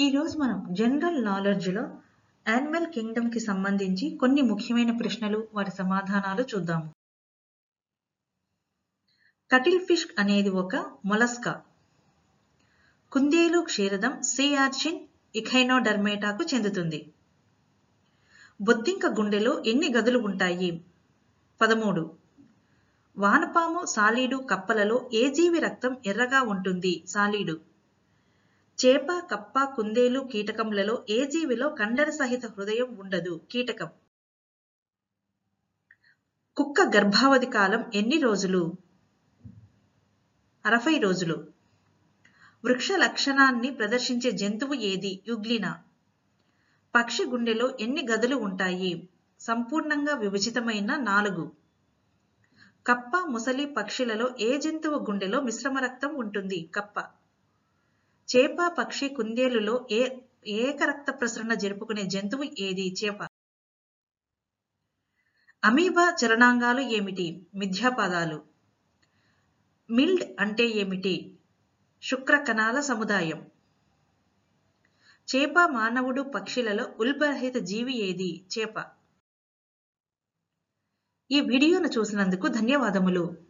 ఈరోజు మనం general నాలెడ్జ్లో animal కింగ్డమ్కి సంబంధించి కొన్ని ముఖ్యమైన ప్రశ్నలు వాటి సమాధానాలు చూద్దాము కటిల్ ఫిష్ అనేది ఒక మొలస్కా. కుందేలు క్షీరదం సిఆర్చిన్ ఇఖైనోడర్మేటాకు చెందుతుంది. బొద్దింక గుండెలో ఎన్ని గదులు ఉంటాయి? పదమూడు. వానపాము సాలీడు కప్పలలో ఏ జీవి రక్తం ఎర్రగా ఉంటుంది? సాలీడు. చేప కప్ప కుందేలు కీటకములలో ఏ జీవిలో కండర సహిత హృదయం ఉండదు? కీటకం. కుక్క గర్భావధి కాలం ఎన్ని రోజులు? అరవై రోజులు. వృక్ష లక్షణాన్ని ప్రదర్శించే జంతువు ఏది? యుగ్లినా. పక్షి గుండెలో ఎన్ని గదులు ఉంటాయి? సంపూర్ణంగా విభజితమైన నాలుగు. కప్ప ముసలి పక్షులలో ఏ జంతువు గుండెలో మిశ్రమ రక్తం ఉంటుంది? కప్ప. చేప పక్షి కుందేలులో ఏ ఏకరక్త ప్రసరణ జరుపుకునే జంతువు ఏది? చేప. అమీబా చరణాంగాలు ఏమిటి? మిథ్యాపదాలు. మిల్డ్ అంటే ఏమిటి? శుక్ర కణాల సముదాయం. చేప మానవుడు పక్షులలో ఉల్బరహిత జీవి ఏది? చేప. ఈ వీడియోను చూసినందుకు ధన్యవాదములు.